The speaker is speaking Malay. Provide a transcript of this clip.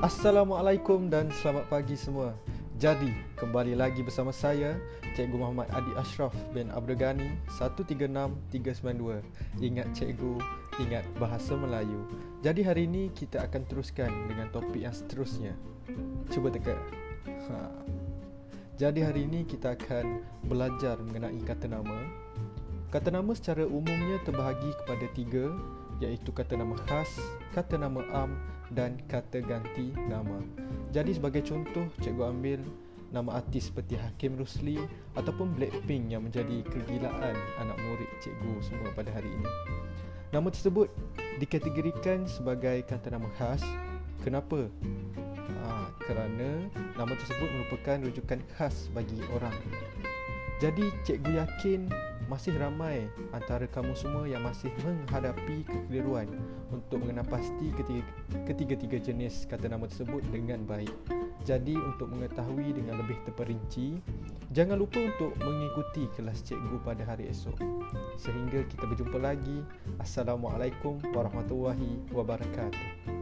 Assalamualaikum dan selamat pagi semua. Jadi, kembali lagi bersama saya, Cikgu Muhammad Adi Ashraf bin Abdul Ghani 136392. Ingat cikgu, ingat bahasa Melayu. Jadi hari ini kita akan teruskan dengan topik yang seterusnya. Cuba teka. Ha. Jadi hari ini kita akan belajar mengenai kata nama. Kata nama secara umumnya terbahagi kepada tiga iaitu kata nama khas, kata nama am dan kata ganti nama. Jadi sebagai contoh, cikgu ambil nama artis seperti Hakim Rusli ataupun Blackpink yang menjadi kegilaan anak murid cikgu semua pada hari ini. Nama tersebut dikategorikan sebagai kata nama khas. Kenapa? Ha, kerana nama tersebut merupakan rujukan khas bagi orang. Jadi cikgu yakin masih ramai antara kamu semua yang masih menghadapi kekeliruan untuk mengenal pasti ketiga-tiga jenis kata nama tersebut dengan baik. Jadi untuk mengetahui dengan lebih terperinci, jangan lupa untuk mengikuti kelas cikgu pada hari esok. Sehingga kita berjumpa lagi. Assalamualaikum warahmatullahi wabarakatuh.